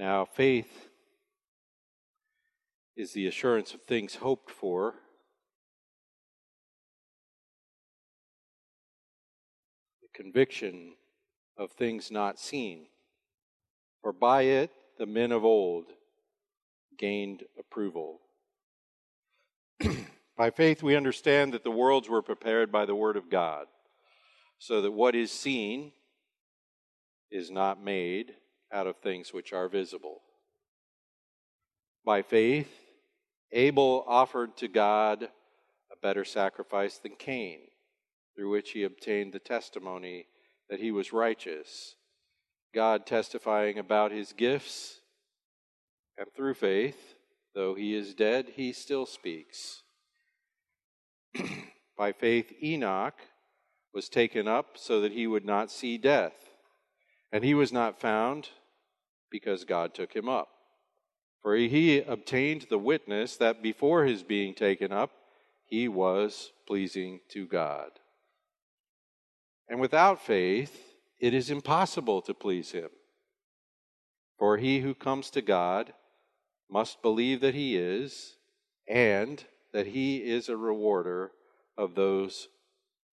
Now, faith is the assurance of things hoped for. The conviction of things not seen. For by it the men of old gained approval. by faith we understand that the worlds were prepared by the Word of God, so that what is seen is not made out of things which are visible. By faith, Abel offered to God a better sacrifice than Cain, through which he obtained the testimony that he was righteous, God testifying about his gifts, and through faith, though he is dead, he still speaks. By faith, Enoch was taken up so that he would not see death, and he was not found because God took him up. For he obtained the witness that before his being taken up, he was pleasing to God. And without faith, it is impossible to please him. For he who comes to God must believe that he is, and that he is a rewarder of those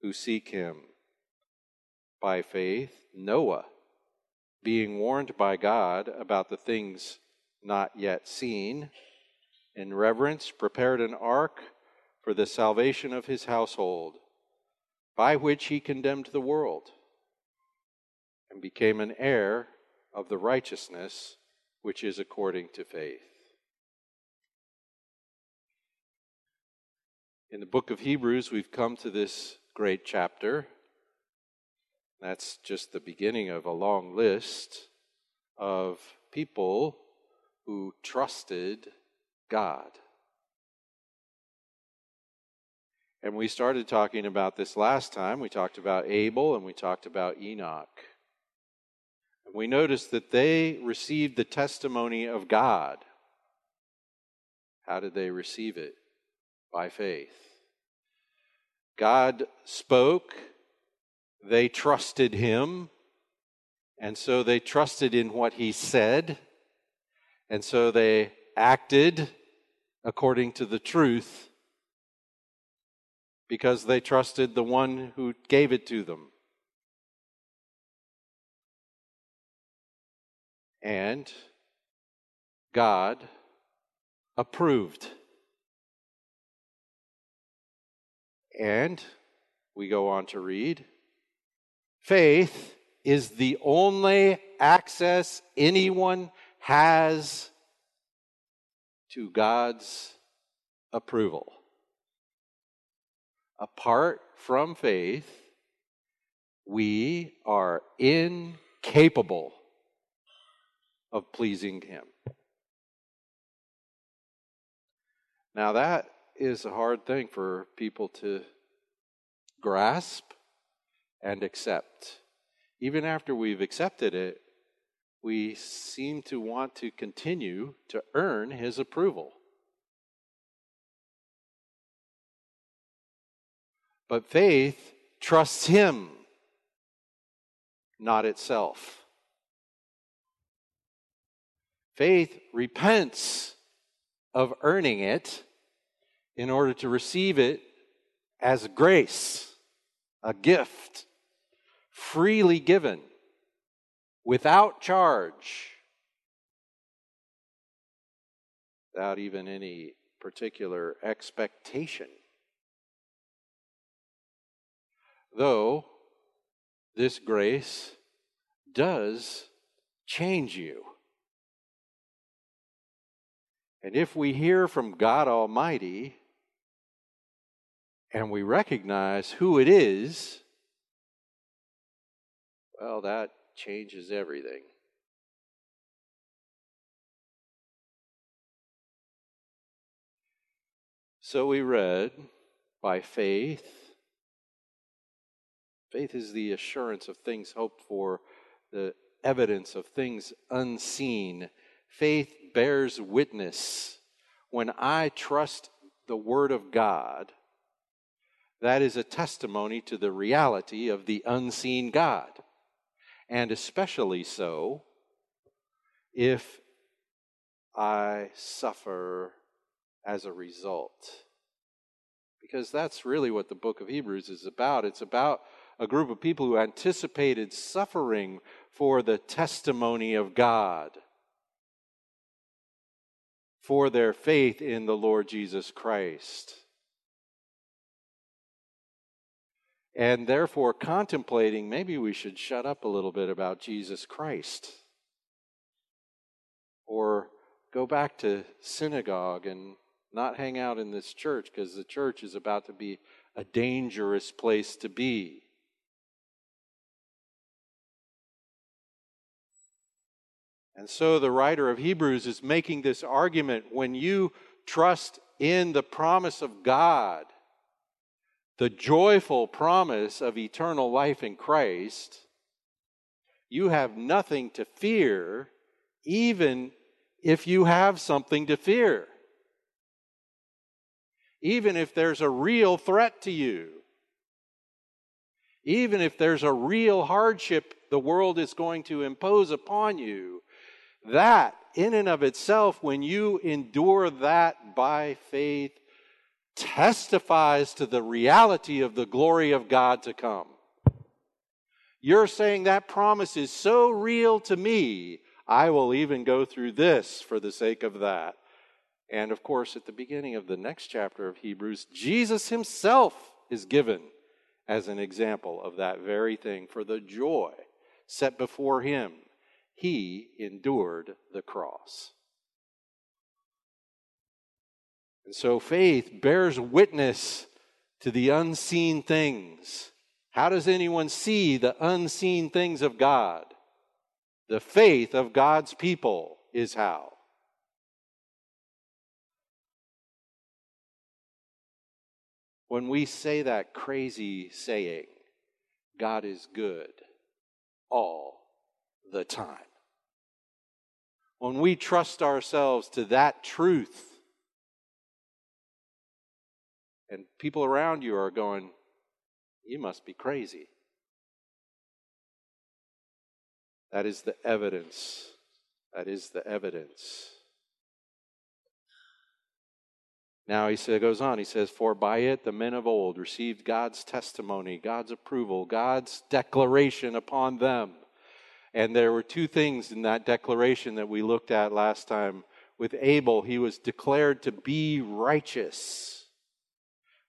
who seek him. By faith, Noah, being warned by God about the things not yet seen, in reverence prepared an ark for the salvation of his household, by which he condemned the world, and became an heir of the righteousness which is according to faith. In the book of Hebrews, we've come to this great chapter. That's just the beginning of a long list of people who trusted God. And we started talking about this last time. We talked about Abel and we talked about Enoch. And we noticed that they received the testimony of God. How did they receive it? By faith. God spoke, they trusted him, and so they trusted in what he said and so they acted according to the truth because they trusted the one who gave it to them. And God approved. And we go on to read faith is the only access anyone has to God's approval. Apart from faith, we are incapable of pleasing Him. Now, that is a hard thing for people to grasp and accept. Even after we've accepted it, we seem to want to continue to earn his approval. But faith trusts him, not itself. Faith repents of earning it in order to receive it as grace, a gift, freely given without charge, without even any particular expectation. Though this grace does change you. And if we hear from God Almighty and we recognize who it is, well, that changes everything. So we read, by faith, faith is the assurance of things hoped for, the evidence of things unseen. Faith bears witness. When I trust the Word of God, that is a testimony to the reality of the unseen God and especially so if I suffer as a result. Because that's really what the book of Hebrews is about. It's about a group of people who anticipated suffering for the testimony of God, for their faith in the Lord Jesus Christ. And therefore, contemplating maybe we should shut up a little bit about Jesus Christ. Or go back to synagogue and not hang out in this church because the church is about to be a dangerous place to be. And so the writer of Hebrews is making this argument when you trust in the promise of God, the joyful promise of eternal life in Christ, you have nothing to fear, even if you have something to fear. Even if there's a real threat to you. Even if there's a real hardship the world is going to impose upon you, that, in and of itself, when you endure that by faith, testifies to the reality of the glory of God to come. You're saying that promise is so real to me, I will even go through this for the sake of that. And of course, at the beginning of the next chapter of Hebrews, Jesus himself is given as an example of that very thing for the joy set before him he endured the cross. And so faith bears witness to the unseen things. How does anyone see the unseen things of God? The faith of God's people is how. When we say that crazy saying, God is good all the time when we trust ourselves to that truth, and people around you are going, You must be crazy. That is the evidence. That is the evidence. Now he said, goes on, he says, For by it the men of old received God's testimony, God's approval, God's declaration upon them. And there were two things in that declaration that we looked at last time. With Abel, he was declared to be righteous.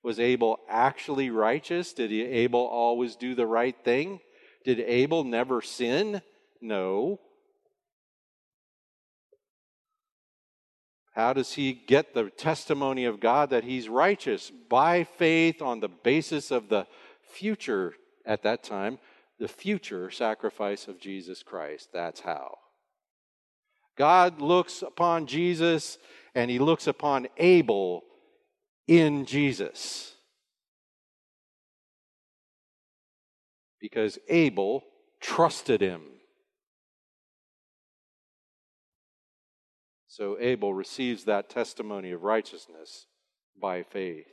Was Abel actually righteous? Did Abel always do the right thing? Did Abel never sin? No. How does he get the testimony of God that he's righteous? By faith on the basis of the future at that time the future sacrifice of Jesus Christ. That's how. God looks upon Jesus and he looks upon Abel in Jesus. Because Abel trusted him. So Abel receives that testimony of righteousness by faith.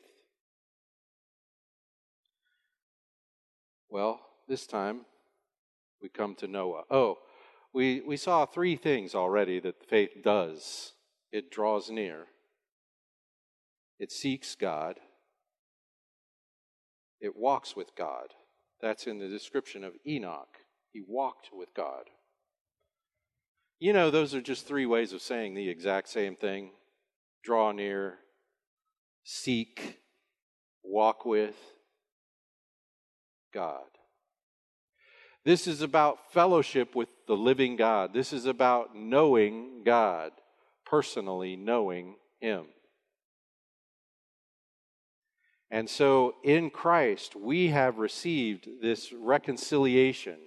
Well, this time we come to Noah. Oh, we, we saw three things already that faith does it draws near, it seeks God, it walks with God. That's in the description of Enoch. He walked with God. You know, those are just three ways of saying the exact same thing draw near, seek, walk with God. This is about fellowship with the living God. This is about knowing God, personally knowing Him. And so in Christ, we have received this reconciliation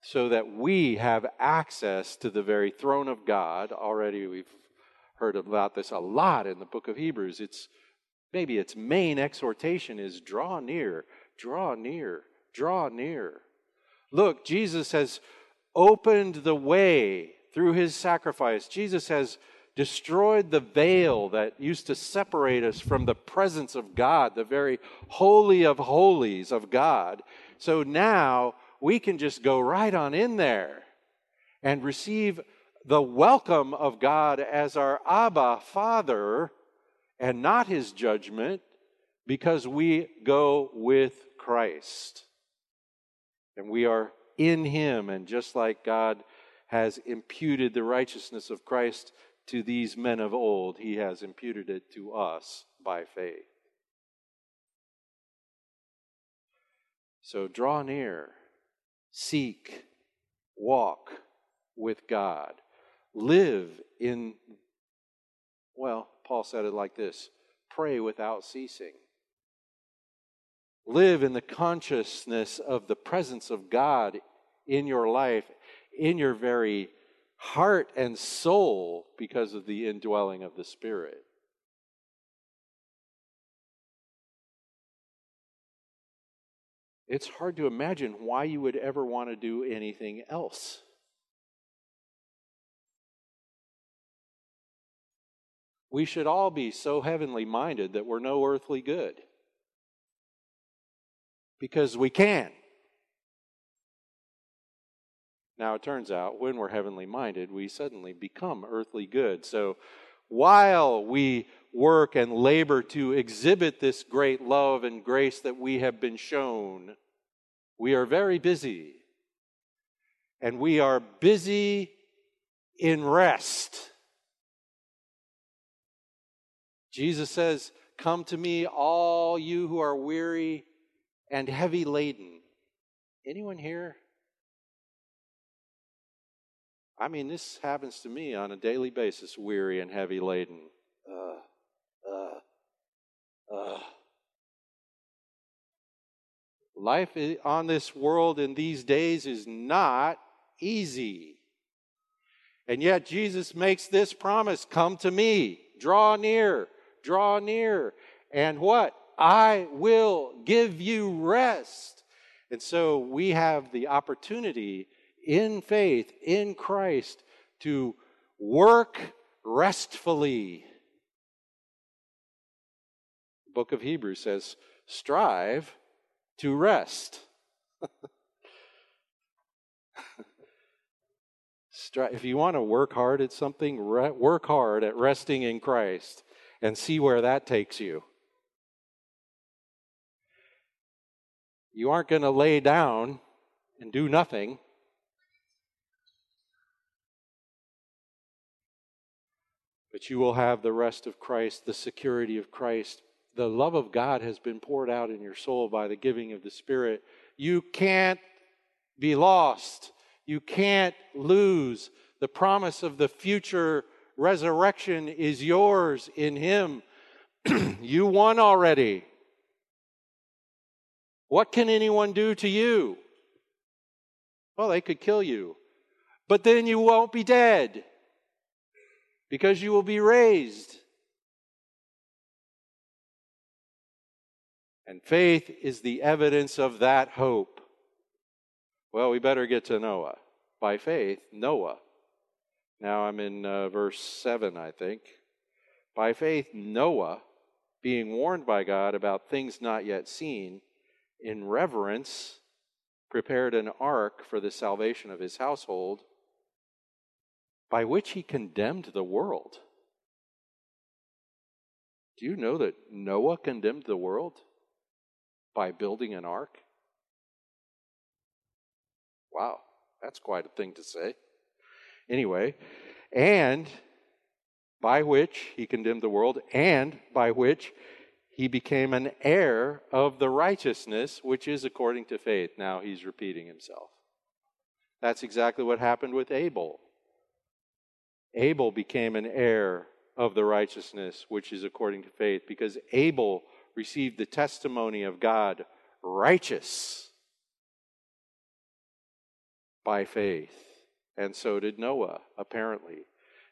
so that we have access to the very throne of God. Already we've heard about this a lot in the book of Hebrews. It's maybe its main exhortation is draw near, draw near, draw near. Look, Jesus has opened the way through his sacrifice. Jesus has destroyed the veil that used to separate us from the presence of God, the very holy of holies of God. So now we can just go right on in there and receive the welcome of God as our Abba Father and not his judgment because we go with Christ. And we are in him. And just like God has imputed the righteousness of Christ to these men of old, he has imputed it to us by faith. So draw near, seek, walk with God, live in, well, Paul said it like this pray without ceasing. Live in the consciousness of the presence of God in your life, in your very heart and soul, because of the indwelling of the Spirit. It's hard to imagine why you would ever want to do anything else. We should all be so heavenly minded that we're no earthly good. Because we can. Now, it turns out when we're heavenly minded, we suddenly become earthly good. So, while we work and labor to exhibit this great love and grace that we have been shown, we are very busy. And we are busy in rest. Jesus says, Come to me, all you who are weary and heavy laden. Anyone here? I mean, this happens to me on a daily basis, weary and heavy laden. Uh, uh, uh. Life on this world in these days is not easy. And yet, Jesus makes this promise come to me, draw near, draw near. And what? I will give you rest. And so we have the opportunity in faith, in Christ, to work restfully. The book of Hebrews says, strive to rest. if you want to work hard at something, work hard at resting in Christ and see where that takes you. You aren't going to lay down and do nothing. You will have the rest of Christ, the security of Christ. The love of God has been poured out in your soul by the giving of the Spirit. You can't be lost. You can't lose. The promise of the future resurrection is yours in Him. you won already. What can anyone do to you? Well, they could kill you. But then you won't be dead because you will be raised. And faith is the evidence of that hope. Well, we better get to Noah. By faith, Noah now I'm in uh, verse 7, I think. By faith, Noah, being warned by God about things not yet seen, in reverence prepared an ark for the salvation of his household, by which he condemned the world. Do you know that Noah condemned the world by building an ark? Wow, that's quite a thing to say. Anyway, and by which he condemned the world, and by which he became an heir of the righteousness which is according to faith. Now he's repeating himself. That's exactly what happened with Abel. Abel became an heir of the righteousness which is according to faith because Abel received the testimony of God righteous by faith and so did Noah, apparently.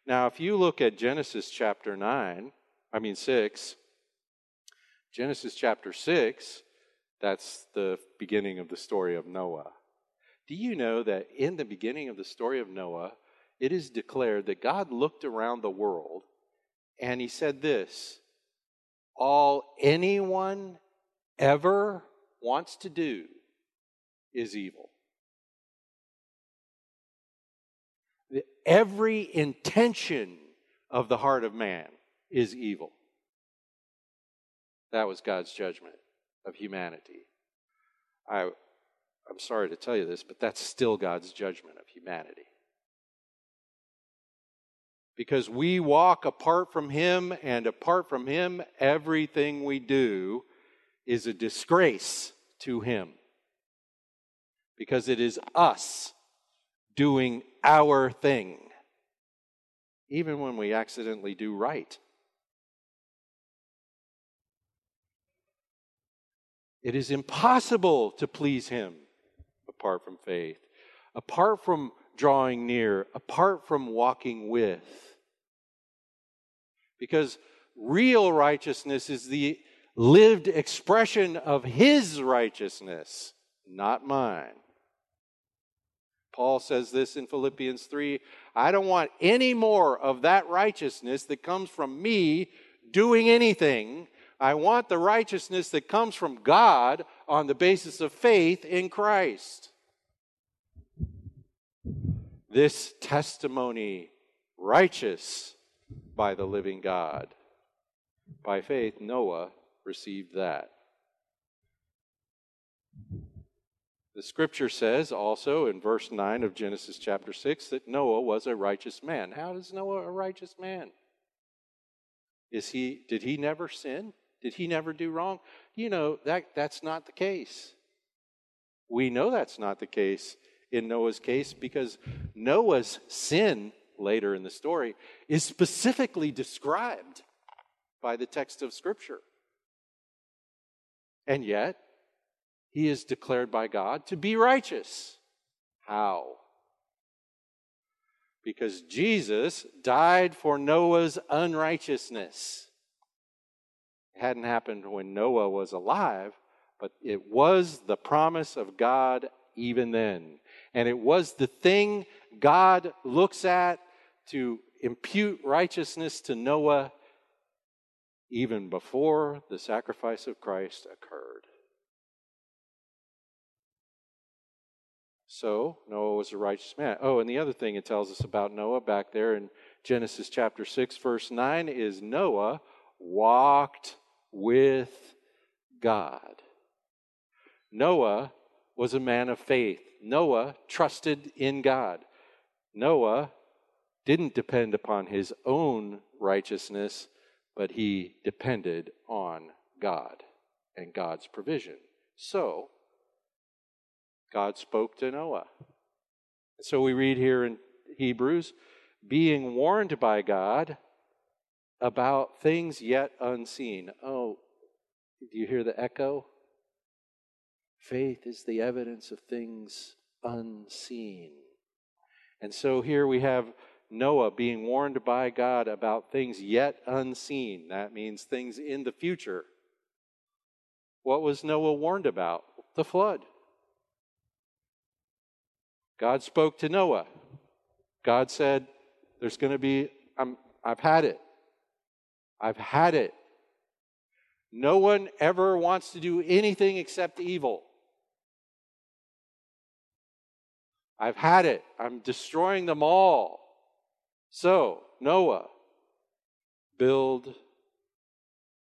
Now, if you look at Genesis chapter 9, I mean 6, Genesis chapter 6, that's the beginning of the story of Noah. Do you know that in the beginning of the story of Noah, it is declared that God looked around the world and he said this All anyone ever wants to do is evil. every intention of the heart of man is evil. That was God's judgment of humanity. I, I'm sorry to tell you this, but that's still God's judgment of humanity. Because we walk apart from Him, and apart from Him, everything we do is a disgrace to Him. Because it is us doing our thing, even when we accidentally do right. It is impossible to please Him apart from faith, apart from drawing near, apart from walking with. Because real righteousness is the lived expression of His righteousness, not mine. Paul says this in Philippians 3 I don't want any more of that righteousness that comes from me doing anything I want the righteousness that comes from God on the basis of faith in Christ. This testimony, righteous by the living God. By faith, Noah received that. The scripture says also in verse 9 of Genesis chapter 6 that Noah was a righteous man. How is Noah a righteous man? Is he did he never sin? Did he never do wrong? You know, that, that's not the case. We know that's not the case in Noah's case because Noah's sin later in the story is specifically described by the text of Scripture. And yet, he is declared by God to be righteous. How? Because Jesus died for Noah's unrighteousness It hadn't happened when Noah was alive, but it was the promise of God even then. And it was the thing God looks at to impute righteousness to Noah even before the sacrifice of Christ occurred. So, Noah was a righteous man. Oh, and the other thing it tells us about Noah back there in Genesis chapter 6, verse 9 is Noah walked with God. Noah was a man of faith. Noah trusted in God. Noah didn't depend upon his own righteousness, but he depended on God and God's provision. So, God spoke to Noah. So we read here in Hebrews being warned by God about things yet unseen. Oh, do you hear the echo? Faith is the evidence of things unseen. And so here we have Noah being warned by God about things yet unseen. That means things in the future. What was Noah warned about? The flood. God spoke to Noah. God said, There's going to be, I'm, I've had it. I've had it. No one ever wants to do anything except evil. I've had it. I'm destroying them all. So, Noah, build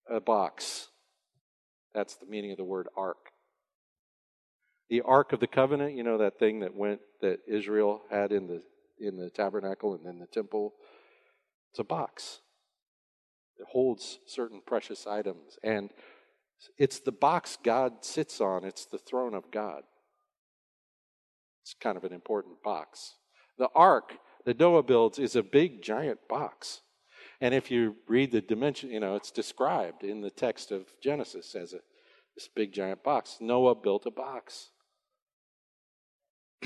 a box. That's the meaning of the word ark. The ark of the covenant, you know that thing that went that Israel had in the in the tabernacle and in the temple. It's a box. It holds certain precious items. And it's the box God sits on, it's the throne of God. It's kind of an important box. The ark that Noah builds is a big, giant box. And if you read the dimension, you know, it's described in the text of Genesis as a, this big, giant box. Noah built a box.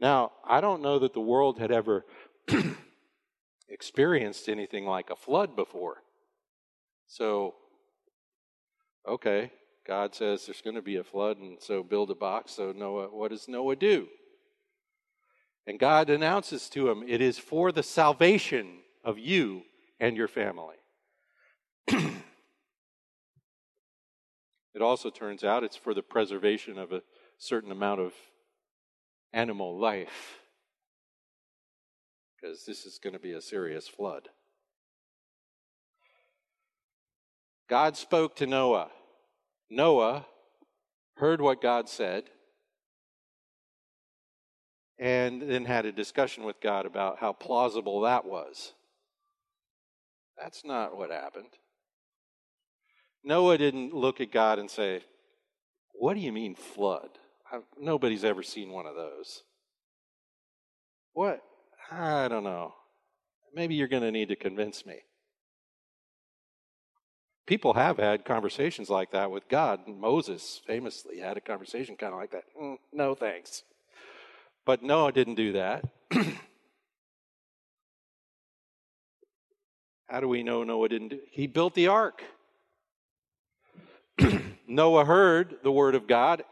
now, I don't know that the world had ever experienced anything like a flood before. So, okay, God says there's going to be a flood, and so build a box. So, Noah, what does Noah do? And God announces to him, It is for the salvation of you and your family. it also turns out it's for the preservation of a certain amount of animal life. because this is going to be a serious flood. God spoke to Noah. Noah heard what God said and then had a discussion with God about how plausible that was. That's not what happened. Noah didn't look at God and say, What do you mean flood? I've, nobody's ever seen one of those. What? I don't know. Maybe you're going to need to convince me. People have had conversations like that with God. Moses famously had a conversation kind of like that. Mm, no, thanks. But Noah didn't do that. How do we know Noah didn't do He built the ark. Noah heard the word of God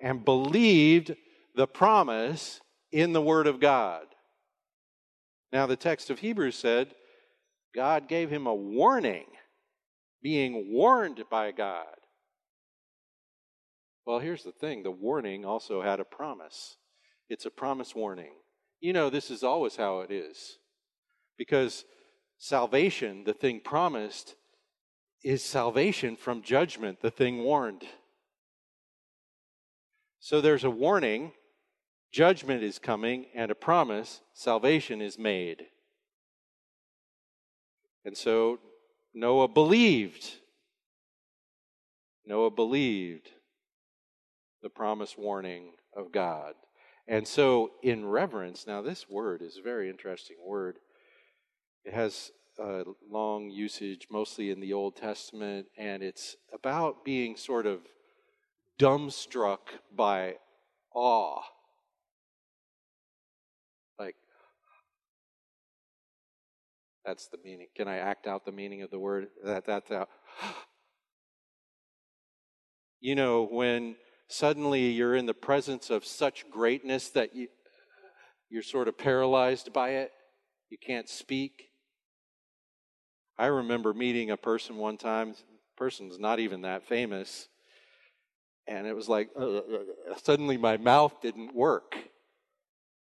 and believed the promise in the word of God. Now, the text of Hebrews said God gave him a warning, being warned by God. Well, here's the thing the warning also had a promise. It's a promise warning. You know, this is always how it is. Because salvation, the thing promised, is salvation from judgment, the thing warned. So there's a warning, judgment is coming, and a promise, salvation is made. And so Noah believed. Noah believed the promise warning of God. And so, in reverence, now this word is a very interesting word. It has a long usage, mostly in the Old Testament, and it's about being sort of dumbstruck by awe. Like, that's the meaning. Can I act out the meaning of the word? That that's out. You know, when suddenly you're in the presence of such greatness that you you're sort of paralyzed by it. You can't speak. I remember meeting a person one time. Person's not even that famous, and it was like uh, uh, uh, suddenly my mouth didn't work.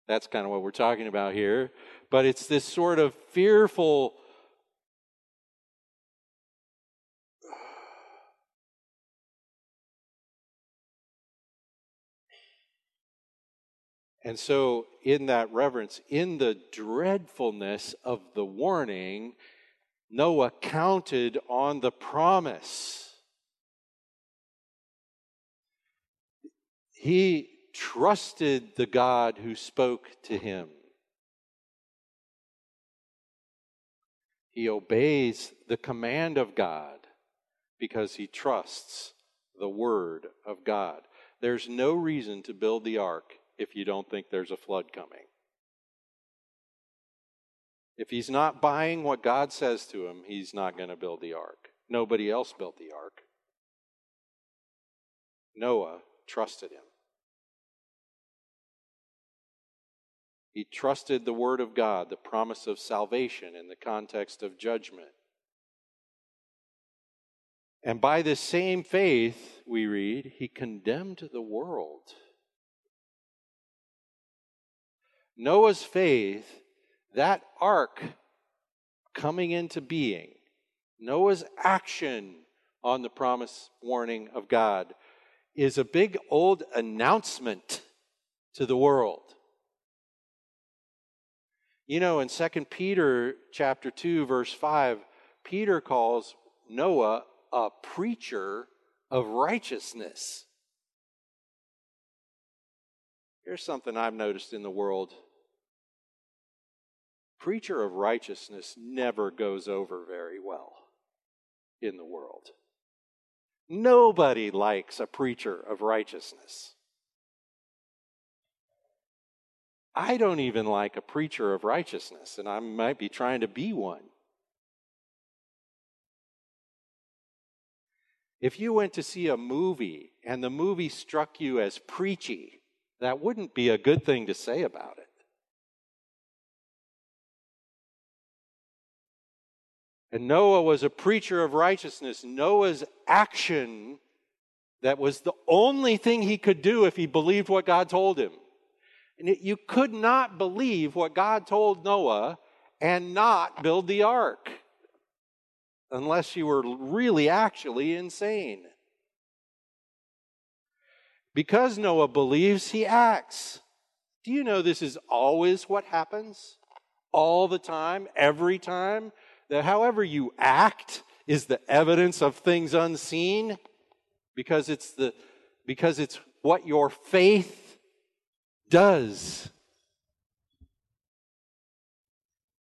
That's kind of what we're talking about here. But it's this sort of fearful. And so, in that reverence, in the dreadfulness of the warning, Noah counted on the promise. He trusted the God who spoke to him. He obeys the command of God because he trusts the word of God. There's no reason to build the ark if you don't think there's a flood coming. If he's not buying what God says to him, he's not going to build the ark. Nobody else built the ark. Noah trusted him. He trusted the Word of God, the promise of salvation in the context of judgment. And by this same faith, we read, he condemned the world. Noah's faith, that ark coming into being, Noah's action on the promise warning of God is a big old announcement to the world. You know, in 2 Peter chapter 2 verse 5, Peter calls Noah a preacher of righteousness. Here's something I've noticed in the world. Preacher of righteousness never goes over very well in the world. Nobody likes a preacher of righteousness. I don't even like a preacher of righteousness, and I might be trying to be one. If you went to see a movie and the movie struck you as preachy, that wouldn't be a good thing to say about And Noah was a preacher of righteousness. Noah's action, that was the only thing he could do if he believed what God told him. And you could not believe what God told Noah and not build the ark unless you were really actually insane. Because Noah believes, he acts. Do you know this is always what happens? All the time, every time? That however you act is the evidence of things unseen? Because it's the because it's what your faith does.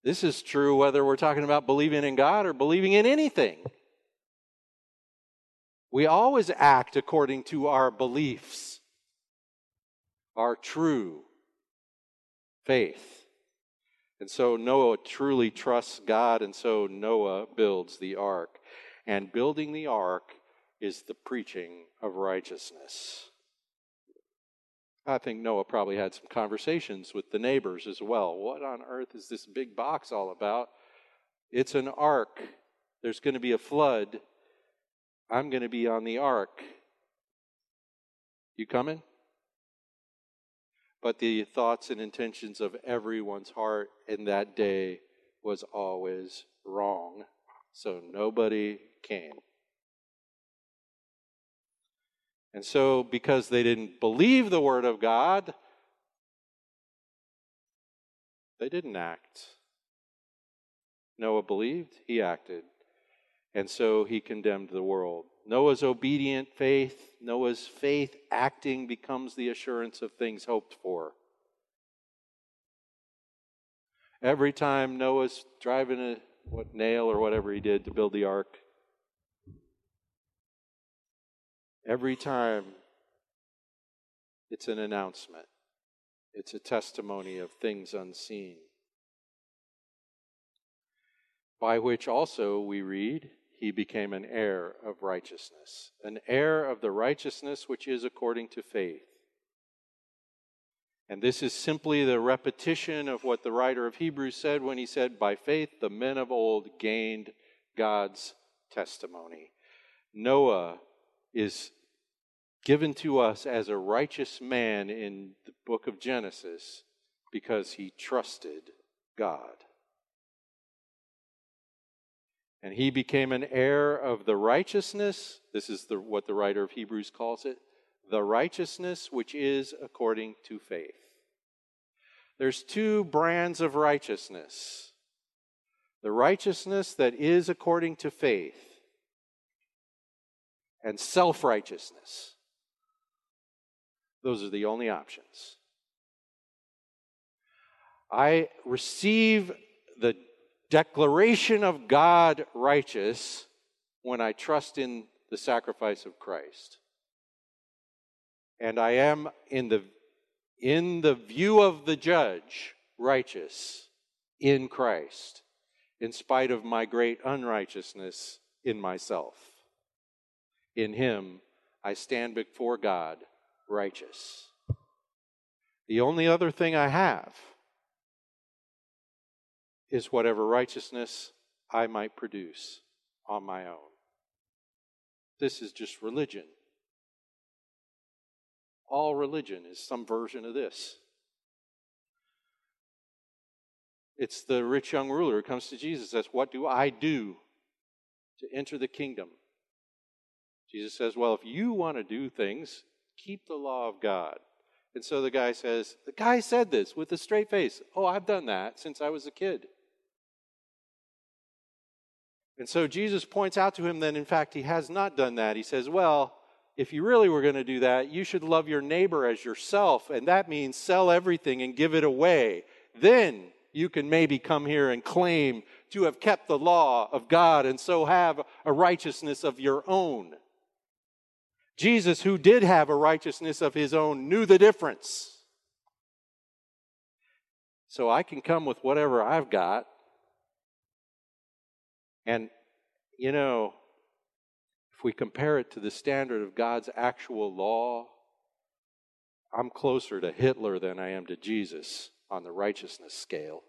This is true whether we're talking about believing in God or believing in anything. We always act according to our beliefs, our true faith. And so Noah truly trusts God, and so Noah builds the ark. And building the ark is the preaching of righteousness. I think Noah probably had some conversations with the neighbors as well. What on earth is this big box all about? It's an ark. There's going to be a flood. I'm going to be on the ark. You coming? But the thoughts and intentions of everyone's heart in that day was always wrong. So nobody came. And so, because they didn't believe the word of God, they didn't act. Noah believed, he acted. And so he condemned the world. Noah's obedient faith, Noah's faith acting becomes the assurance of things hoped for. Every time Noah's driving a what nail or whatever he did to build the ark, Every time it's an announcement, it's a testimony of things unseen. By which also we read, he became an heir of righteousness, an heir of the righteousness which is according to faith. And this is simply the repetition of what the writer of Hebrews said when he said, By faith the men of old gained God's testimony. Noah is given to us as a righteous man in the book of Genesis because he trusted God. And he became an heir of the righteousness. This is the, what the writer of Hebrews calls it the righteousness which is according to faith. There's two brands of righteousness the righteousness that is according to faith, and self righteousness. Those are the only options. I receive the declaration of God righteous when I trust in the sacrifice of Christ. And I am in the in the view of the judge righteous in Christ in spite of my great unrighteousness in myself. In him I stand before God righteous. The only other thing I have is whatever righteousness I might produce on my own. This is just religion. All religion is some version of this. It's the rich young ruler who comes to Jesus and says, What do I do to enter the kingdom? Jesus says, Well, if you want to do things, keep the law of God. And so the guy says, The guy said this with a straight face. Oh, I've done that since I was a kid. And so Jesus points out to him that, in fact, he has not done that. He says, Well, if you really were going to do that, you should love your neighbor as yourself. And that means sell everything and give it away. Then you can maybe come here and claim to have kept the law of God and so have a righteousness of your own. Jesus, who did have a righteousness of his own, knew the difference. So I can come with whatever I've got. And, you know, if we compare it to the standard of God's actual law, I'm closer to Hitler than I am to Jesus on the righteousness scale.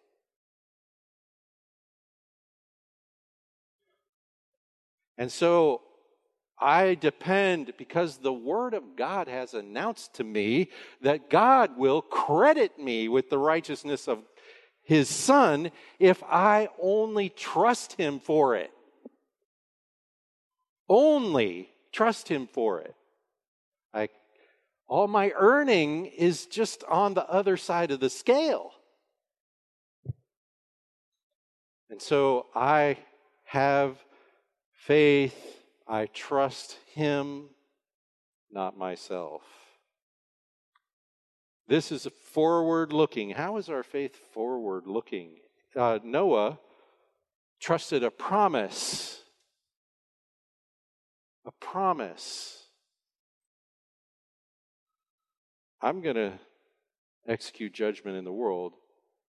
And so I depend because the Word of God has announced to me that God will credit me with the righteousness of His Son if I only trust Him for it. Only trust Him for it. I, all my earning is just on the other side of the scale. And so I have faith I trust Him, not myself. This is forward looking. How is our faith forward looking? Uh, Noah trusted a promise. A promise. I'm going to execute judgment in the world,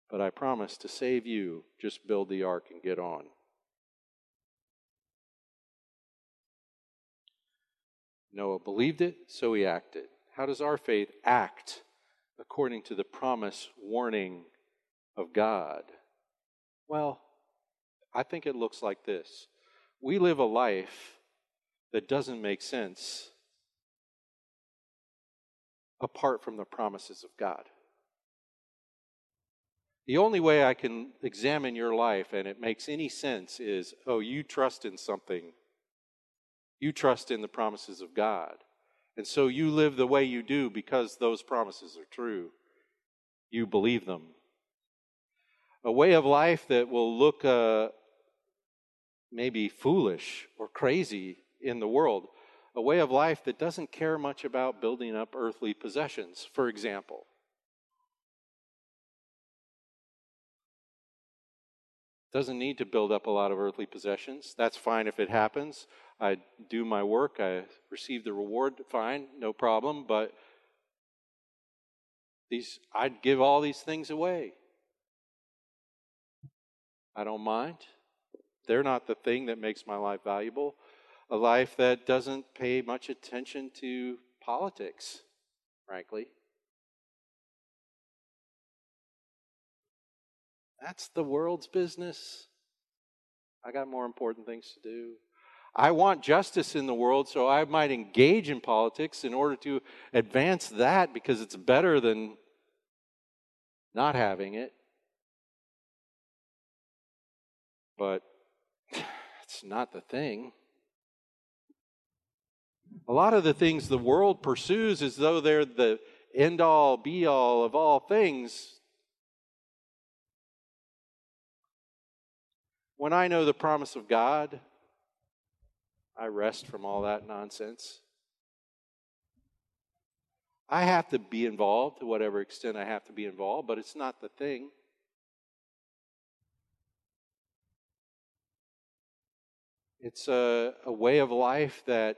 but I promise to save you. Just build the ark and get on. Noah believed it, so he acted. How does our faith act according to the promise warning of God? Well, I think it looks like this we live a life that doesn't make sense apart from the promises of God. The only way I can examine your life and it makes any sense is oh, you trust in something you trust in the promises of God. And so you live the way you do because those promises are true. You believe them. A way of life that will look uh, maybe foolish or crazy in the world. A way of life that doesn't care much about building up earthly possessions, for example. Doesn't need to build up a lot of earthly possessions. That's fine if it happens. I do my work, I receive the reward, fine, no problem, but these I'd give all these things away. I don't mind. They're not the thing that makes my life valuable. A life that doesn't pay much attention to politics, frankly. That's the world's business. I got more important things to do. I want justice in the world, so I might engage in politics in order to advance that because it's better than not having it. But it's not the thing. A lot of the things the world pursues as though they're the end all, be all of all things. When I know the promise of God, I rest from all that nonsense. I have to be involved to whatever extent I have to be involved, but it's not the thing. It's a, a way of life that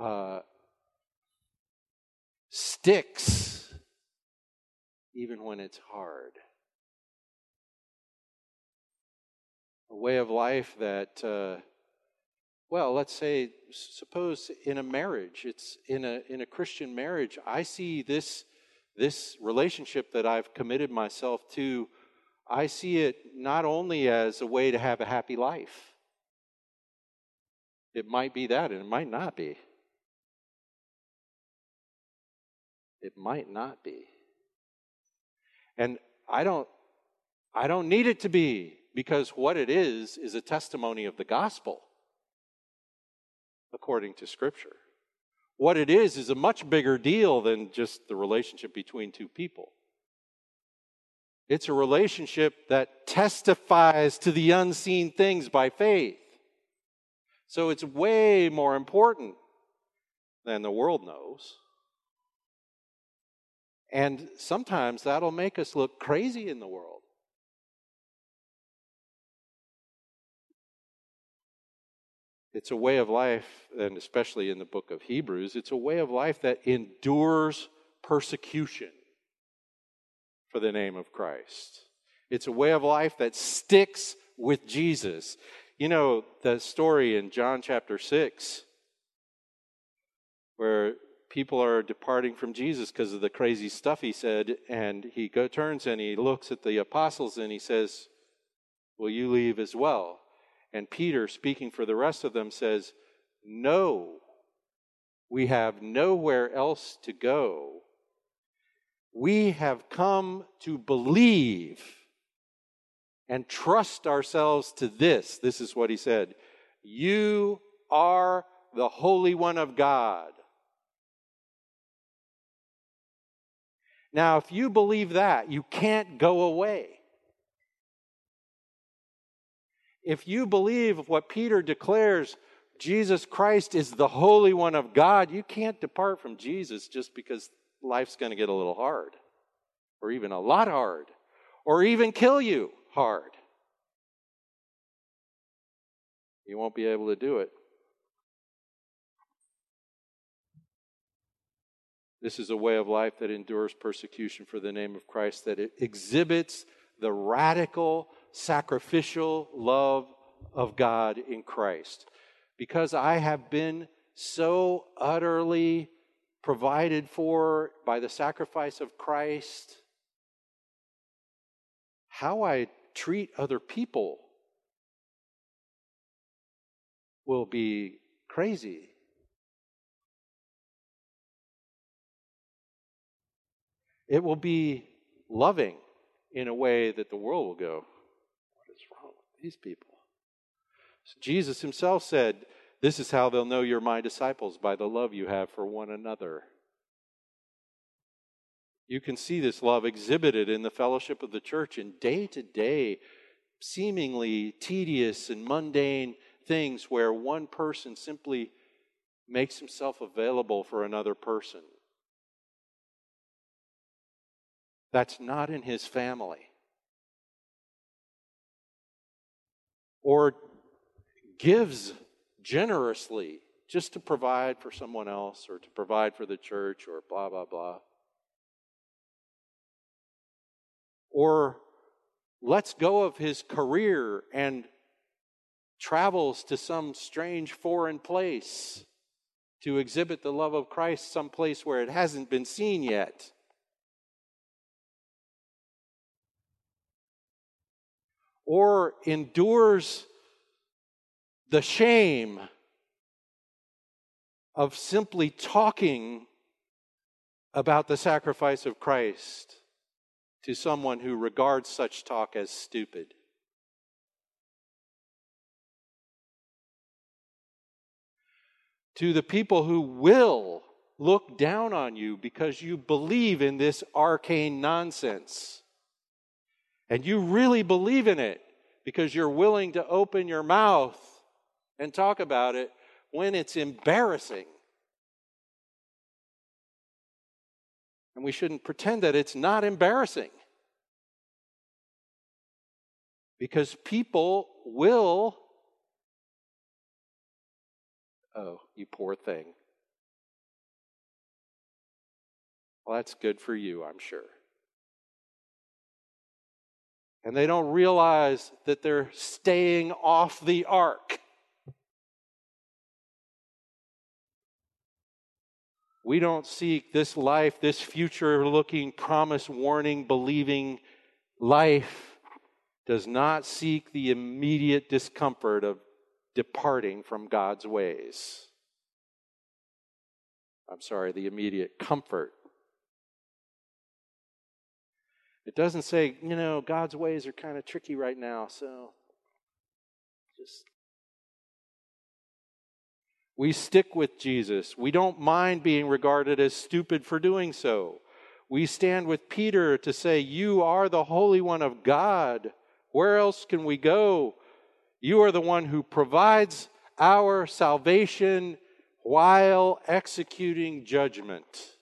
uh, sticks even when it's hard. A way of life that. Uh, well, let's say, suppose in a marriage, it's in a, in a Christian marriage, I see this, this relationship that I've committed myself to, I see it not only as a way to have a happy life, it might be that, and it might not be. It might not be. And I don't I don't need it to be because what it is is a testimony of the gospel according to Scripture. What it is is a much bigger deal than just the relationship between two people. It's a relationship that testifies to the unseen things by faith. So it's way more important than the world knows. And sometimes that'll make us look crazy in the world. It's a way of life, and especially in the book of Hebrews, it's a way of life that endures persecution for the name of Christ. It's a way of life that sticks with Jesus. You know, the story in John chapter 6 where people are departing from Jesus because of the crazy stuff he said, and he go, turns and he looks at the apostles and he says, Will you leave as well? And Peter, speaking for the rest of them, says, no, we have nowhere else to go. We have come to believe and trust ourselves to this. This is what he said You are the Holy One of God. Now, if you believe that, you can't go away. If you believe what Peter declares, Jesus Christ is the Holy One of God, you can't depart from Jesus just because life's going to get a little hard, or even a lot hard, or even kill you hard. You won't be able to do it. This is a way of life that endures persecution for the name of Christ, that it exhibits the radical, sacrificial love of God in Christ. Because I have been so utterly provided for by the sacrifice of Christ, how I treat other people will be crazy. It will be loving in a way that the world will go, What is wrong with these people? So Jesus himself said, This is how they'll know you're my disciples by the love you have for one another. You can see this love exhibited in the fellowship of the church in day to day, seemingly tedious and mundane things where one person simply makes himself available for another person. that's not in his family. Or gives generously just to provide for someone else or to provide for the church or blah, blah, blah. Or lets go of his career and travels to some strange foreign place to exhibit the love of Christ someplace where it hasn't been seen yet. Or endures the shame of simply talking about the sacrifice of Christ to someone who regards such talk as stupid. To the people who will look down on you because you believe in this arcane nonsense and you really believe in it because you're willing to open your mouth and talk about it when it's embarrassing. And we shouldn't pretend that it's not embarrassing. Because people will, oh, you poor thing. Well, that's good for you, I'm sure and they don't realize that they're staying off the ark. We don't seek this life, this future looking, promise warning, believing life does not seek the immediate discomfort of departing from God's ways. I'm sorry, the immediate comfort it doesn't say, you know, God's ways are kind of tricky right now, so just. We stick with Jesus. We don't mind being regarded as stupid for doing so. We stand with Peter to say, You are the Holy One of God. Where else can we go? You are the one who provides our salvation while executing judgment.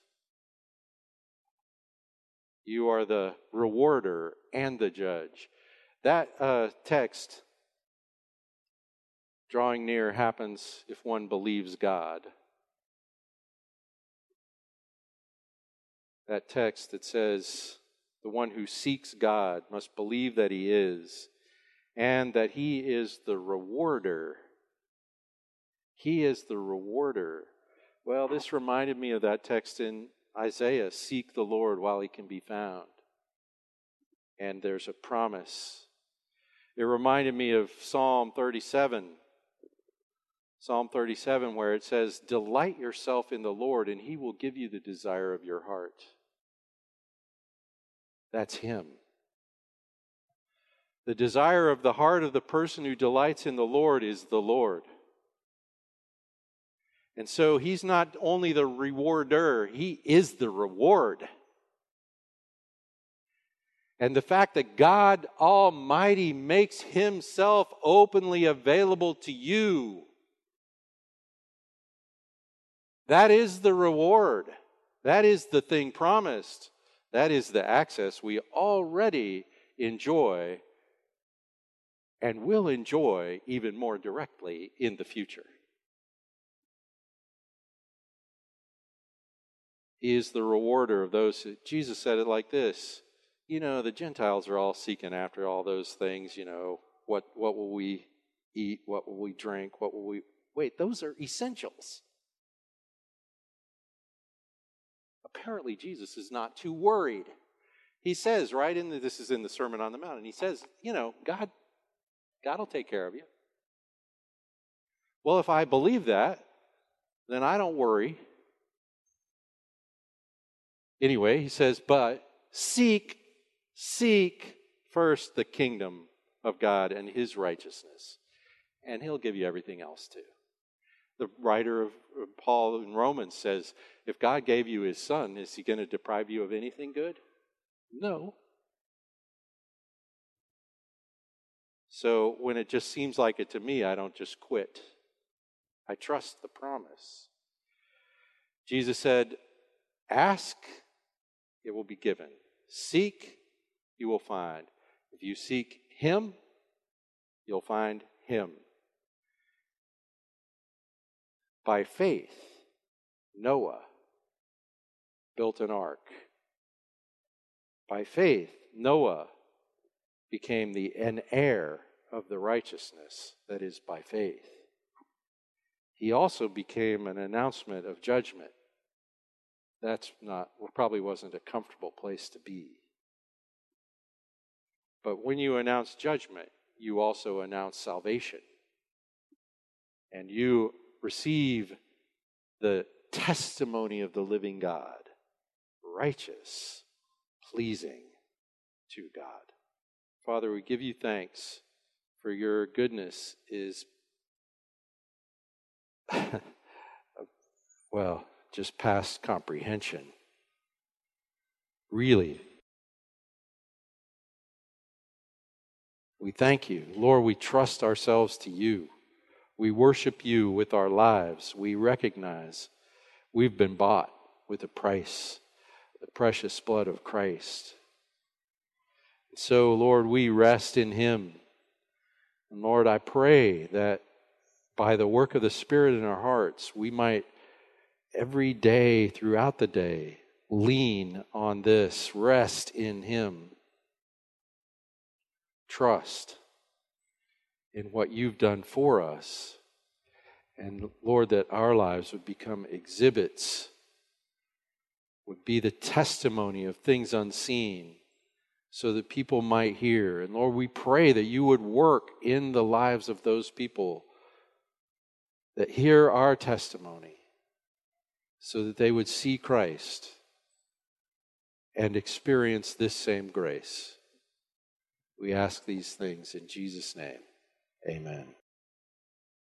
You are the rewarder and the judge. That uh, text, drawing near, happens if one believes God. That text that says, the one who seeks God must believe that he is, and that he is the rewarder. He is the rewarder. Well, this reminded me of that text in Isaiah, seek the Lord while he can be found. And there's a promise. It reminded me of Psalm 37. Psalm 37, where it says, Delight yourself in the Lord, and he will give you the desire of your heart. That's him. The desire of the heart of the person who delights in the Lord is the Lord. And so he's not only the rewarder, he is the reward. And the fact that God Almighty makes himself openly available to you, that is the reward. That is the thing promised. That is the access we already enjoy and will enjoy even more directly in the future. Is the rewarder of those. Jesus said it like this You know, the Gentiles are all seeking after all those things. You know, what, what will we eat? What will we drink? What will we. Wait, those are essentials. Apparently, Jesus is not too worried. He says, right in the, this is in the Sermon on the Mount, and he says, you know, God, God will take care of you. Well, if I believe that, then I don't worry Anyway, he says, but seek, seek first the kingdom of God and his righteousness, and he'll give you everything else too. The writer of Paul in Romans says, if God gave you his son, is he going to deprive you of anything good? No. So when it just seems like it to me, I don't just quit. I trust the promise. Jesus said, Ask it will be given. Seek, you will find. If you seek Him, you'll find Him. By faith, Noah built an ark. By faith, Noah became the an heir of the righteousness that is by faith. He also became an announcement of judgment that's not, well, probably wasn't a comfortable place to be. But when you announce judgment, you also announce salvation. And you receive the testimony of the living God, righteous, pleasing to God. Father, we give you thanks for your goodness is, well, just past comprehension. Really. We thank you. Lord, we trust ourselves to you. We worship you with our lives. We recognize we've been bought with a price, the precious blood of Christ. So, Lord, we rest in him. And Lord, I pray that by the work of the Spirit in our hearts, we might every day throughout the day, lean on this, rest in Him, trust in what you've done for us. And Lord, that our lives would become exhibits, would be the testimony of things unseen, so that people might hear. And Lord, we pray that you would work in the lives of those people that hear our testimony so that they would see Christ and experience this same grace. We ask these things in Jesus' name. Amen.